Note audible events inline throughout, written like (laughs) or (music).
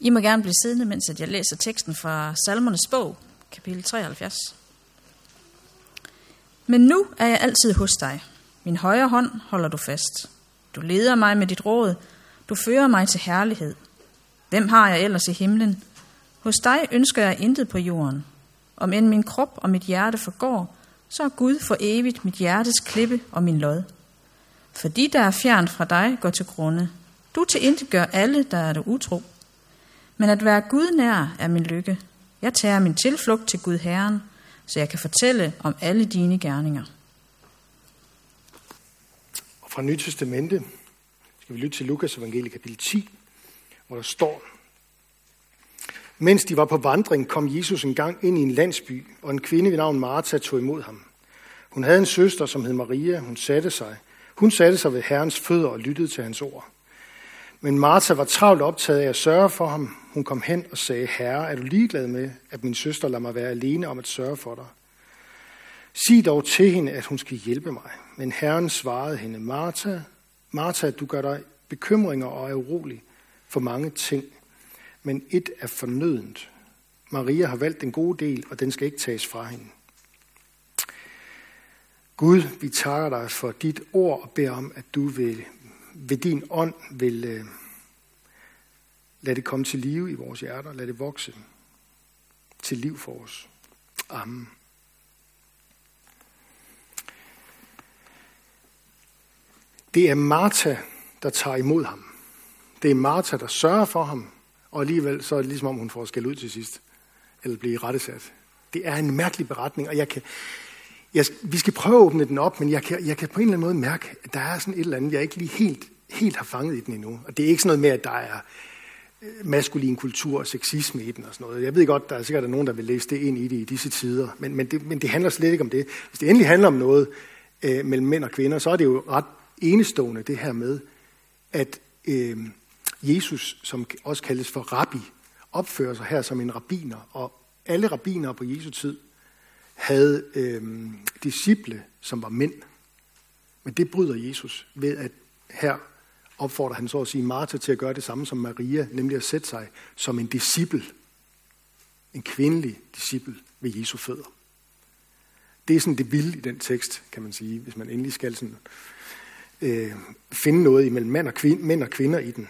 I må gerne blive siddende, mens jeg læser teksten fra Salmernes bog, kapitel 73. Men nu er jeg altid hos dig. Min højre hånd holder du fast. Du leder mig med dit råd. Du fører mig til herlighed. Hvem har jeg ellers i himlen? Hos dig ønsker jeg intet på jorden. Om end min krop og mit hjerte forgår, så er Gud for evigt mit hjertes klippe og min lod. For de, der er fjernt fra dig, går til grunde. Du til intet gør alle, der er det utro. Men at være Gud nær er min lykke. Jeg tager min tilflugt til Gud Herren, så jeg kan fortælle om alle dine gerninger. Og fra Nyt Testamente skal vi lytte til Lukas evangelie kapitel 10, hvor der står, Mens de var på vandring, kom Jesus en gang ind i en landsby, og en kvinde ved navn Martha tog imod ham. Hun havde en søster, som hed Maria. Hun satte sig. Hun satte sig ved Herrens fødder og lyttede til hans ord. Men Martha var travlt optaget af at sørge for ham. Hun kom hen og sagde, Herre, er du ligeglad med, at min søster lader mig være alene om at sørge for dig? Sig dog til hende, at hun skal hjælpe mig. Men Herren svarede hende, Martha, Martha, du gør dig bekymringer og er urolig for mange ting, men et er fornødent. Maria har valgt den gode del, og den skal ikke tages fra hende. Gud, vi takker dig for dit ord og beder om, at du vil, ved din ånd vil øh, Lad det komme til live i vores hjerter, lad det vokse til liv for os. Amen. Det er Martha, der tager imod ham. Det er Martha, der sørger for ham, og alligevel så er det ligesom om, hun får skæld ud til sidst, eller bliver rettesat. Det er en mærkelig beretning, og jeg kan, jeg, vi skal prøve at åbne den op, men jeg kan, jeg kan på en eller anden måde mærke, at der er sådan et eller andet, jeg ikke lige helt, helt har fanget i den endnu. Og det er ikke sådan noget med, at der er maskulin kultur og sexisme i den og sådan noget. Jeg ved godt, der er sikkert der nogen, der vil læse det ind i det i disse tider, men, men, det, men det handler slet ikke om det. Hvis det endelig handler om noget øh, mellem mænd og kvinder, så er det jo ret enestående det her med, at øh, Jesus, som også kaldes for rabbi, opfører sig her som en rabbiner, og alle rabbiner på Jesu tid havde øh, disciple, som var mænd. Men det bryder Jesus ved, at her opfordrer han så at sige Martha til at gøre det samme som Maria, nemlig at sætte sig som en disciple, en kvindelig disciple ved Jesu fødder. Det er sådan det vilde i den tekst, kan man sige, hvis man endelig skal sådan, øh, finde noget imellem mænd og, kvinde, mænd og kvinder i den.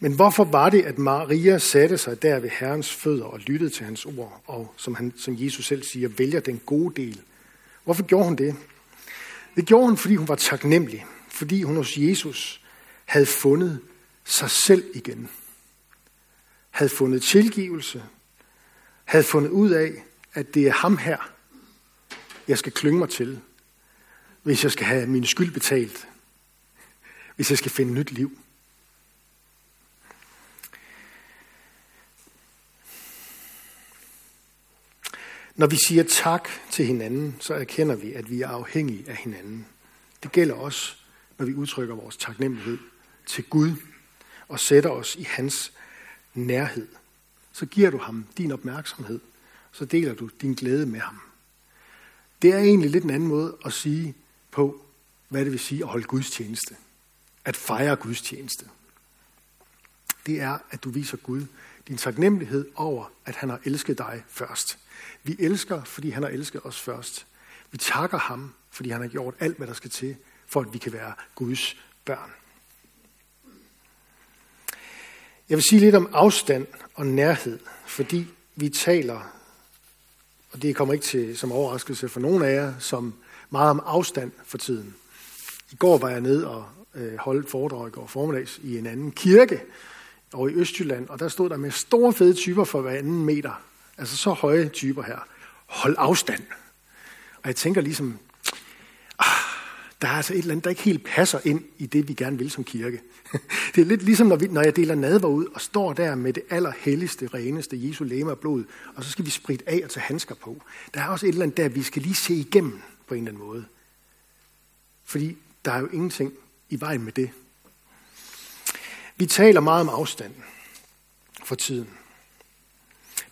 Men hvorfor var det, at Maria satte sig der ved Herrens fødder og lyttede til hans ord, og som, han, som Jesus selv siger, vælger den gode del? Hvorfor gjorde hun det? Det gjorde hun, fordi hun var taknemmelig, fordi hun hos Jesus havde fundet sig selv igen. Havde fundet tilgivelse, havde fundet ud af, at det er ham her, jeg skal klynge mig til, hvis jeg skal have min skyld betalt, hvis jeg skal finde nyt liv. Når vi siger tak til hinanden, så erkender vi, at vi er afhængige af hinanden. Det gælder også, når vi udtrykker vores taknemmelighed til Gud og sætter os i hans nærhed. Så giver du ham din opmærksomhed, så deler du din glæde med ham. Det er egentlig lidt en anden måde at sige på, hvad det vil sige at holde Guds tjeneste. At fejre Guds tjeneste. Det er, at du viser Gud din taknemmelighed over, at han har elsket dig først. Vi elsker, fordi han har elsket os først. Vi takker ham, fordi han har gjort alt, hvad der skal til, for at vi kan være Guds børn. Jeg vil sige lidt om afstand og nærhed, fordi vi taler, og det kommer ikke til som overraskelse for nogen af jer, som meget om afstand for tiden. I går var jeg ned og øh, holdt foredrag i går formiddags i en anden kirke over i Østjylland, og der stod der med store fede typer for hver anden meter Altså så høje typer her. Hold afstand. Og jeg tænker ligesom, der er altså et eller andet, der ikke helt passer ind i det, vi gerne vil som kirke. (laughs) Det er lidt ligesom, når, vi, når jeg deler nadver ud og står der med det allerhelligste, reneste Jesu læme og blod, og så skal vi spritte af og tage handsker på. Der er også et eller andet der, vi skal lige se igennem på en eller anden måde. Fordi der er jo ingenting i vejen med det. Vi taler meget om afstand for tiden.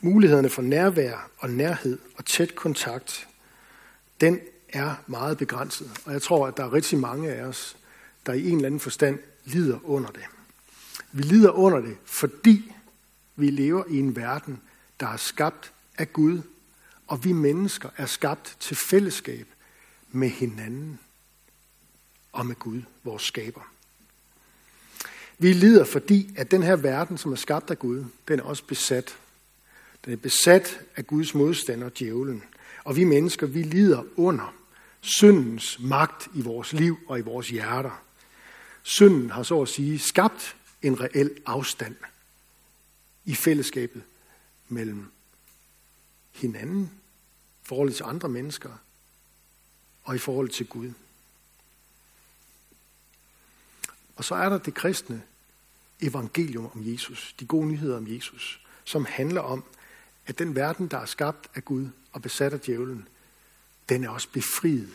Mulighederne for nærvær og nærhed og tæt kontakt, den er meget begrænset. Og jeg tror, at der er rigtig mange af os, der i en eller anden forstand lider under det. Vi lider under det, fordi Vi lever i en verden, der er skabt af Gud, og vi mennesker er skabt til fællesskab med hinanden og med Gud, vores skaber. Vi lider, fordi at den her verden, som er skabt af Gud, den er også besat. Den er besat af Guds modstander, djævlen. Og vi mennesker, vi lider under syndens magt i vores liv og i vores hjerter. Synden har så at sige skabt en reel afstand i fællesskabet mellem hinanden, forholdet til andre mennesker og i forhold til Gud. Og så er der det kristne evangelium om Jesus, de gode nyheder om Jesus, som handler om, at den verden, der er skabt af Gud og besat af djævlen, den er også befriet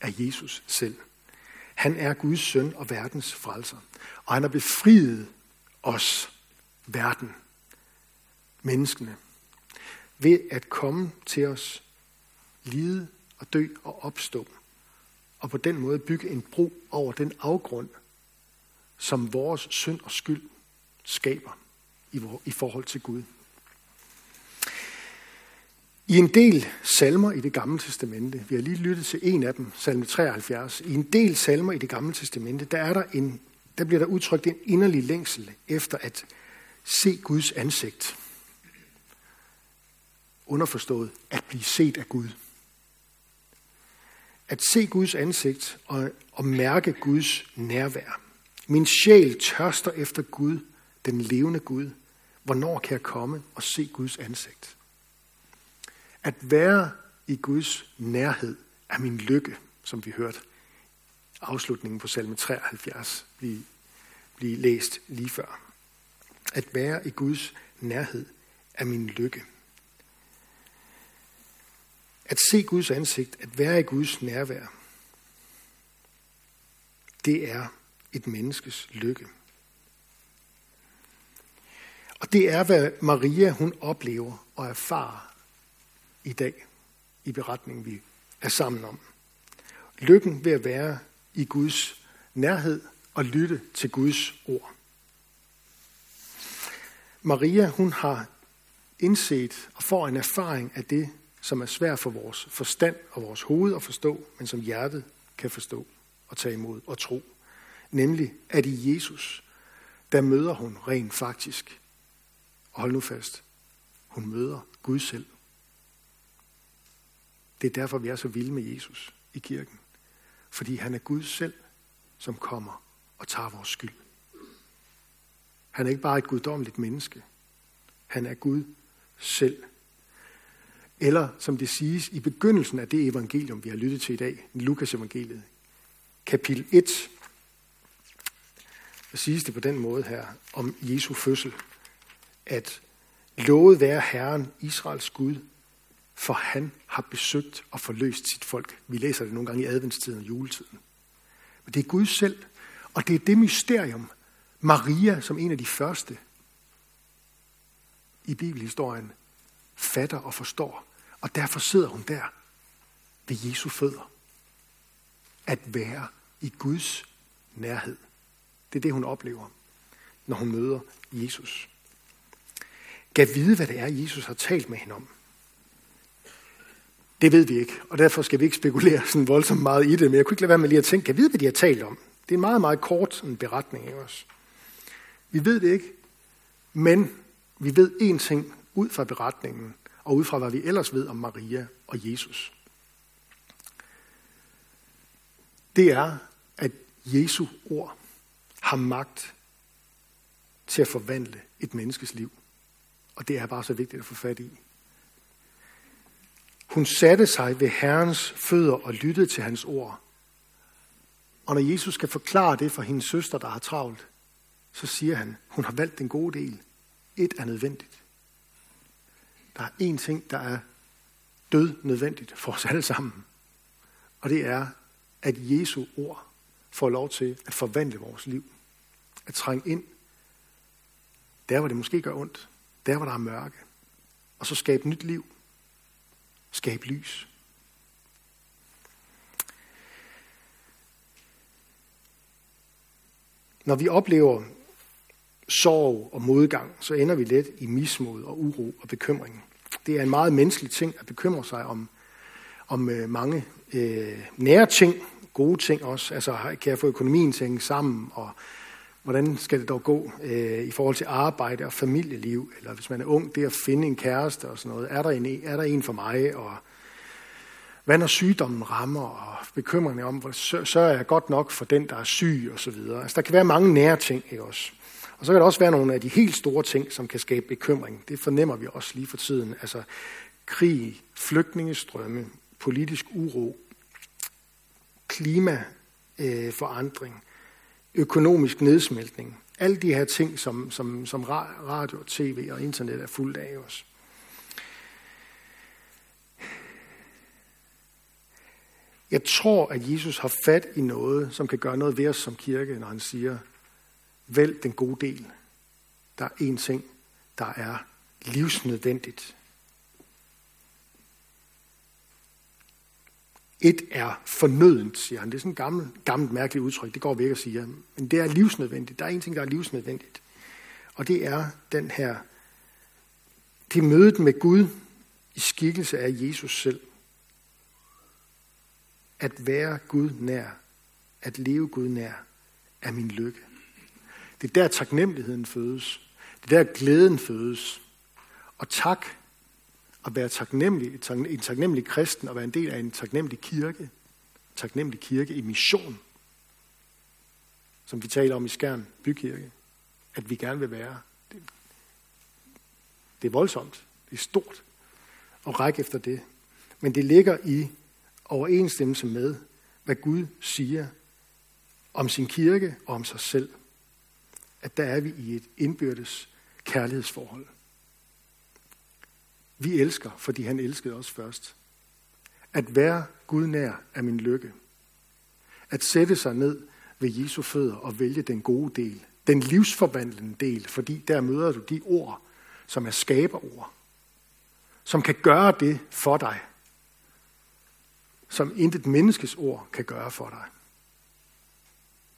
af Jesus selv. Han er Guds søn og verdens frelser. Og han har befriet os, verden, menneskene, ved at komme til os, lide og dø og opstå, og på den måde bygge en bro over den afgrund, som vores synd og skyld skaber i forhold til Gud. I en del salmer i det gamle testamente, vi har lige lyttet til en af dem, salme 73, i en del salmer i det gamle testamente, der, er der, en, der bliver der udtrykt en inderlig længsel efter at se Guds ansigt. Underforstået, at blive set af Gud. At se Guds ansigt og, og mærke Guds nærvær. Min sjæl tørster efter Gud, den levende Gud. Hvornår kan jeg komme og se Guds ansigt? At være i Guds nærhed er min lykke, som vi hørte afslutningen på salme 73 blive, blive læst lige før. At være i Guds nærhed er min lykke. At se Guds ansigt, at være i Guds nærvær, det er et menneskes lykke. Og det er, hvad Maria hun oplever og erfarer i dag i beretningen, vi er sammen om. Lykken ved at være i Guds nærhed og lytte til Guds ord. Maria, hun har indset og får en erfaring af det, som er svært for vores forstand og vores hoved at forstå, men som hjertet kan forstå og tage imod og tro. Nemlig, at i Jesus, der møder hun rent faktisk, og hold nu fast, hun møder Gud selv. Det er derfor, vi er så vilde med Jesus i kirken. Fordi han er Gud selv, som kommer og tager vores skyld. Han er ikke bare et guddommeligt menneske. Han er Gud selv. Eller som det siges i begyndelsen af det evangelium, vi har lyttet til i dag, Lukas evangeliet, kapitel 1, der siges det på den måde her om Jesu fødsel, at lovet være Herren, Israels Gud, for han har besøgt og forløst sit folk. Vi læser det nogle gange i adventstiden og juletiden. Men det er Gud selv, og det er det mysterium, Maria som en af de første i bibelhistorien fatter og forstår. Og derfor sidder hun der ved Jesu fødder. At være i Guds nærhed. Det er det, hun oplever, når hun møder Jesus. Gav vide, hvad det er, Jesus har talt med hende om. Det ved vi ikke, og derfor skal vi ikke spekulere sådan voldsomt meget i det, men jeg kunne ikke lade være med lige at tænke, kan vide, hvad de har talt om? Det er en meget, meget kort en beretning af os. Vi ved det ikke, men vi ved én ting ud fra beretningen, og ud fra hvad vi ellers ved om Maria og Jesus. Det er, at Jesu ord har magt til at forvandle et menneskes liv. Og det er bare så vigtigt at få fat i. Hun satte sig ved Herrens fødder og lyttede til hans ord. Og når Jesus skal forklare det for hendes søster, der har travlt, så siger han, hun har valgt den gode del. Et er nødvendigt. Der er én ting, der er død nødvendigt for os alle sammen. Og det er, at Jesu ord får lov til at forvandle vores liv. At trænge ind, der hvor det måske gør ondt, der hvor der er mørke. Og så skabe nyt liv Skab lys. Når vi oplever sorg og modgang, så ender vi let i mismod og uro og bekymring. Det er en meget menneskelig ting at bekymre sig om, om øh, mange øh, nære ting, gode ting også. Altså, kan jeg få økonomien til at hænge sammen, og hvordan skal det dog gå øh, i forhold til arbejde og familieliv, eller hvis man er ung, det at finde en kæreste og sådan noget. Er der en, er der en for mig, og hvad når sygdommen rammer, og bekymringen om, hvor sørger jeg godt nok for den, der er syg, og så videre. Altså, der kan være mange nære ting, ikke også? Og så kan der også være nogle af de helt store ting, som kan skabe bekymring. Det fornemmer vi også lige for tiden. Altså krig, flygtningestrømme, politisk uro, klimaforandring, økonomisk nedsmeltning. Alle de her ting, som, som, som radio, tv og internet er fuldt af os. Jeg tror, at Jesus har fat i noget, som kan gøre noget ved os som kirke, når han siger, vælg den gode del. Der er én ting, der er livsnødvendigt. Et er fornødent, siger han. Det er sådan et gammelt, gammelt mærkeligt udtryk. Det går væk at sige. Men det er livsnødvendigt. Der er en ting, der er livsnødvendigt. Og det er den her, det mødet med Gud i skikkelse af Jesus selv. At være Gud nær, at leve Gud nær, er min lykke. Det er der taknemmeligheden fødes. Det er der glæden fødes. Og tak at være taknemmelig, en taknemmelig kristen og være en del af en taknemmelig kirke. En taknemmelig kirke i mission. Som vi taler om i Skærn Bykirke. At vi gerne vil være. Det, det er voldsomt. Det er stort at række efter det. Men det ligger i overensstemmelse med, hvad Gud siger om sin kirke og om sig selv at der er vi i et indbyrdes kærlighedsforhold. Vi elsker, fordi han elskede os først. At være Gud nær er min lykke. At sætte sig ned ved Jesu fødder og vælge den gode del, den livsforvandlende del, fordi der møder du de ord, som er skaberord, som kan gøre det for dig, som intet menneskes ord kan gøre for dig.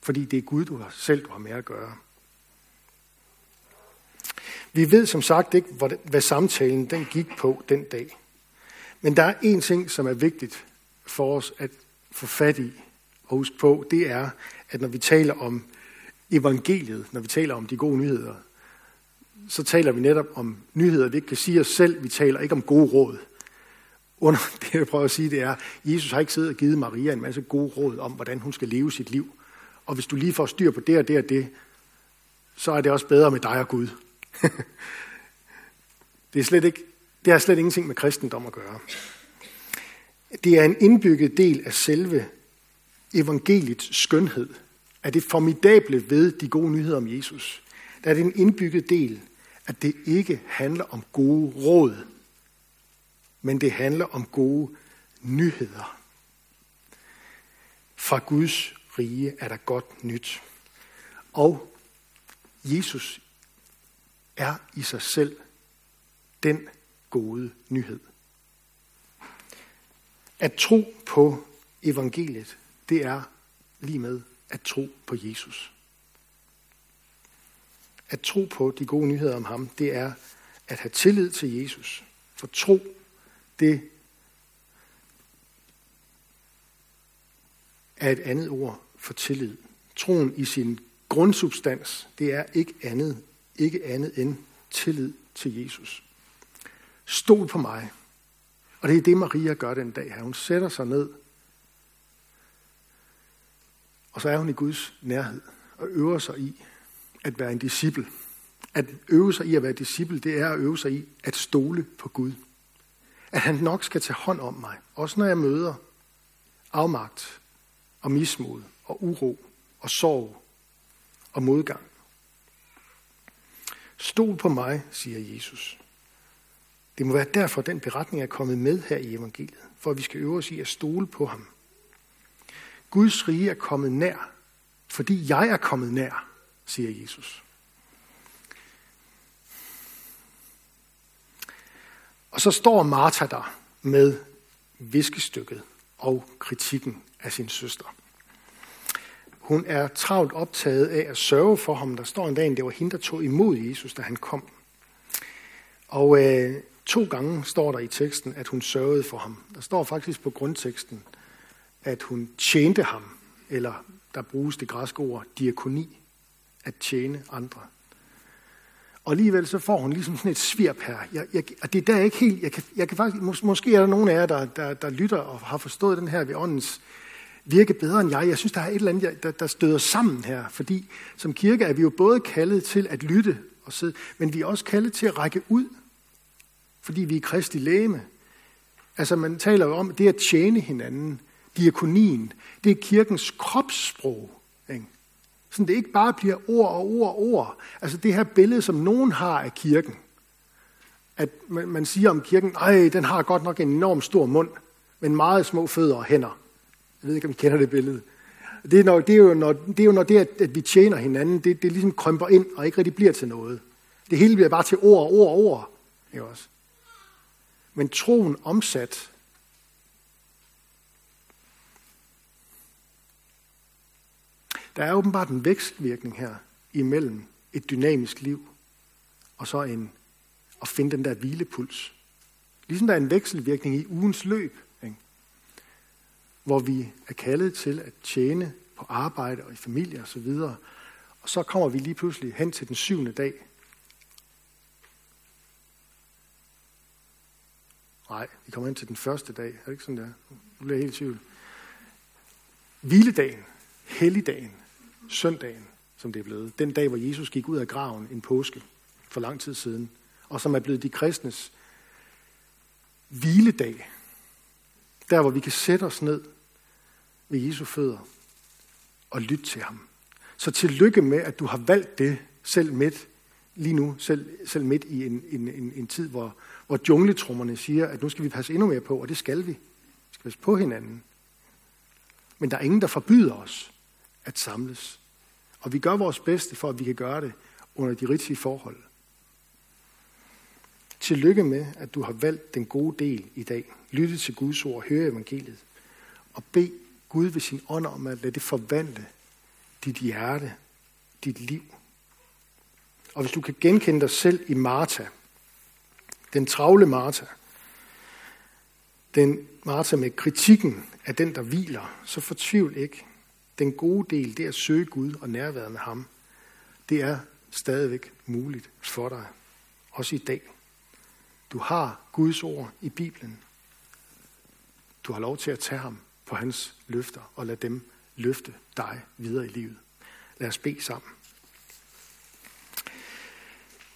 Fordi det er Gud, du har selv du har med at gøre. Vi ved som sagt ikke, hvad samtalen den gik på den dag. Men der er en ting, som er vigtigt for os at få fat i og huske på, det er, at når vi taler om evangeliet, når vi taler om de gode nyheder, så taler vi netop om nyheder, vi ikke kan sige os selv. Vi taler ikke om gode råd. Under (laughs) det, jeg prøver at sige, det er, at Jesus har ikke siddet og givet Maria en masse gode råd om, hvordan hun skal leve sit liv. Og hvis du lige får styr på det og det og det, så er det også bedre med dig og Gud. (laughs) det, er slet ikke, det har slet ingenting med kristendom at gøre. Det er en indbygget del af selve evangeliets skønhed, af det formidable ved de gode nyheder om Jesus. Der er det en indbygget del, at det ikke handler om gode råd, men det handler om gode nyheder. Fra Guds rige er der godt nyt. Og Jesus er i sig selv den gode nyhed. At tro på evangeliet, det er lige med at tro på Jesus. At tro på de gode nyheder om ham, det er at have tillid til Jesus. For tro, det er et andet ord for tillid. Troen i sin grundsubstans, det er ikke andet ikke andet end tillid til Jesus. Stol på mig. Og det er det, Maria gør den dag her. Hun sætter sig ned, og så er hun i Guds nærhed og øver sig i at være en disciple. At øve sig i at være disciple, det er at øve sig i at stole på Gud. At han nok skal tage hånd om mig, også når jeg møder afmagt og mismod og uro og sorg og modgang. Stol på mig, siger Jesus. Det må være derfor, den beretning er kommet med her i evangeliet, for at vi skal øve os i at stole på ham. Guds rige er kommet nær, fordi jeg er kommet nær, siger Jesus. Og så står Martha der med viskestykket og kritikken af sin søster. Hun er travlt optaget af at sørge for ham. Der står en dag, det var hende, der tog imod Jesus, da han kom. Og øh, to gange står der i teksten, at hun sørgede for ham. Der står faktisk på grundteksten, at hun tjente ham, eller der bruges det græske ord diakoni, at tjene andre. Og alligevel så får hun ligesom sådan et svirp her. Jeg, jeg, og det er der ikke helt, jeg kan, jeg kan faktisk, mås, måske er der nogen af jer, der, der, der lytter og har forstået den her ved åndens virke bedre end jeg. Jeg synes, der er et eller andet, der, der støder sammen her, fordi som kirke er vi jo både kaldet til at lytte og sidde, men vi er også kaldet til at række ud, fordi vi er kristi læme. Altså man taler jo om det at tjene hinanden, diakonien, det er kirkens kropssprog. Ikke? Sådan det ikke bare bliver ord og ord og ord. Altså det her billede, som nogen har af kirken. At man, man siger om kirken, ej, den har godt nok en enorm stor mund, men meget små fødder og hænder. Jeg ved ikke, om I kender det billede. Det er, når, det er jo, når, det er jo når det, at, at vi tjener hinanden, det, det ligesom krymper ind og ikke rigtig bliver til noget. Det hele bliver bare til ord, ord, ord. Ikke også? Men troen omsat Der er åbenbart en vækstvirkning her imellem et dynamisk liv og så en at finde den der hvilepuls. Ligesom der er en vekselvirkning i ugens løb hvor vi er kaldet til at tjene på arbejde og i familie og så videre. Og så kommer vi lige pludselig hen til den syvende dag. Nej, vi kommer hen til den første dag. Er det ikke sådan der? Nu bliver jeg helt i tvivl. Hviledagen, helligdagen, søndagen, som det er blevet. Den dag, hvor Jesus gik ud af graven en påske for lang tid siden, og som er blevet de kristnes hviledag. Der, hvor vi kan sætte os ned ved Jesu fødder og lyt til ham. Så tillykke med, at du har valgt det selv midt, lige nu, selv, selv midt i en, en, en, en tid, hvor, hvor jungletrummerne siger, at nu skal vi passe endnu mere på, og det skal vi. Vi skal passe på hinanden. Men der er ingen, der forbyder os at samles. Og vi gør vores bedste for, at vi kan gøre det under de rigtige forhold. Tillykke med, at du har valgt den gode del i dag. Lytte til Guds ord, høre evangeliet. Og bed Gud ved sin ånd om at lade det forvandle dit hjerte, dit liv. Og hvis du kan genkende dig selv i Martha, den travle Martha, den Martha med kritikken af den, der hviler, så fortvivl ikke. Den gode del, det er at søge Gud og nærværet med ham. Det er stadigvæk muligt for dig, også i dag. Du har Guds ord i Bibelen. Du har lov til at tage ham på hans løfter og lade dem løfte dig videre i livet. Lad os bede sammen.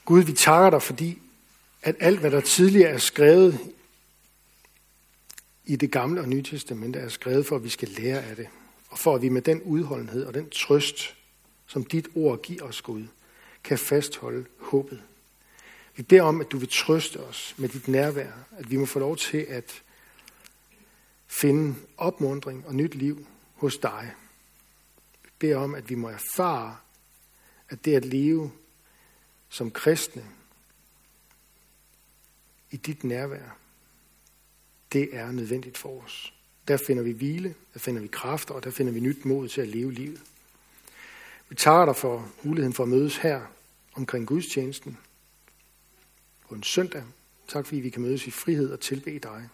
Gud, vi takker dig, fordi at alt, hvad der tidligere er skrevet i det gamle og nye testamente, er skrevet for, at vi skal lære af det og for at vi med den udholdenhed og den trøst, som dit ord giver os, Gud, kan fastholde håbet. Vi beder om, at du vil trøste os med dit nærvær, at vi må få lov til at finde opmundring og nyt liv hos dig. Vi beder om, at vi må erfare, at det at leve som kristne i dit nærvær, det er nødvendigt for os. Der finder vi hvile, der finder vi kræfter, og der finder vi nyt mod til at leve livet. Vi takker dig for muligheden for at mødes her omkring gudstjenesten på en søndag. Tak fordi vi kan mødes i frihed og tilbe dig.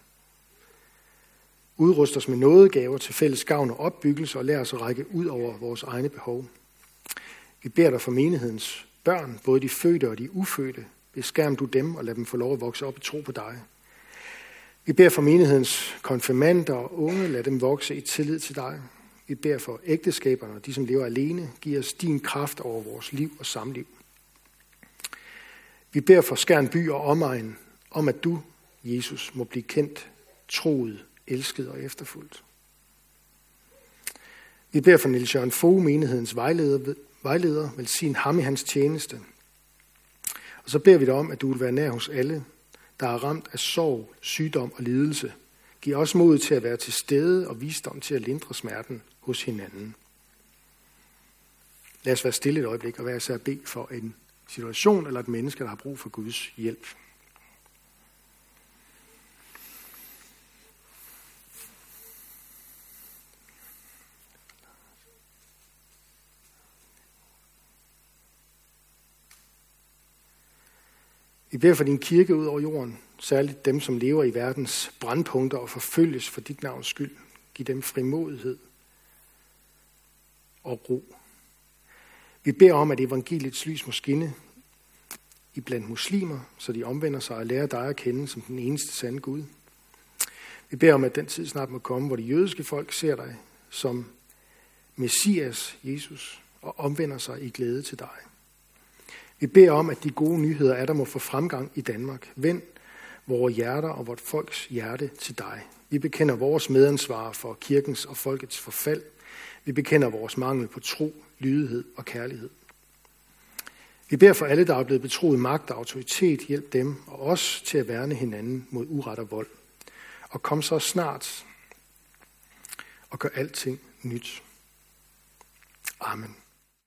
Udrust os med nådegaver til fælles gavn og opbyggelse og lær os at række ud over vores egne behov. Vi beder dig for menighedens børn, både de fødte og de ufødte. Beskærm du dem og lad dem få lov at vokse op i tro på dig. Vi beder for menighedens konfirmander og unge, lad dem vokse i tillid til dig. Vi beder for ægteskaberne og de, som lever alene, giv os din kraft over vores liv og samliv. Vi beder for Skærn by og omegn om, at du, Jesus, må blive kendt, troet, elsket og efterfuldt. Vi beder for Niels Jørgen Fogh, menighedens vejleder, vejleder, velsign ham i hans tjeneste. Og så beder vi dig om, at du vil være nær hos alle, der er ramt af sorg, sygdom og lidelse. Giv os mod til at være til stede og visdom til at lindre smerten hos hinanden. Lad os være stille et øjeblik og være så at bede for en situation eller et menneske, der har brug for Guds hjælp. Vi beder for din kirke ud over jorden, særligt dem, som lever i verdens brandpunkter og forfølges for dit navns skyld. Giv dem frimodighed og ro. Vi beder om, at evangeliets lys må skinne i blandt muslimer, så de omvender sig og lærer dig at kende som den eneste sande Gud. Vi beder om, at den tid snart må komme, hvor de jødiske folk ser dig som Messias, Jesus, og omvender sig i glæde til dig. Vi beder om, at de gode nyheder er, der må få fremgang i Danmark. Vend vores hjerter og vort folks hjerte til dig. Vi bekender vores medansvar for kirkens og folkets forfald. Vi bekender vores mangel på tro, lydighed og kærlighed. Vi beder for alle, der er blevet betroet magt og autoritet, hjælp dem og os til at værne hinanden mod uret og vold. Og kom så snart og gør alting nyt. Amen.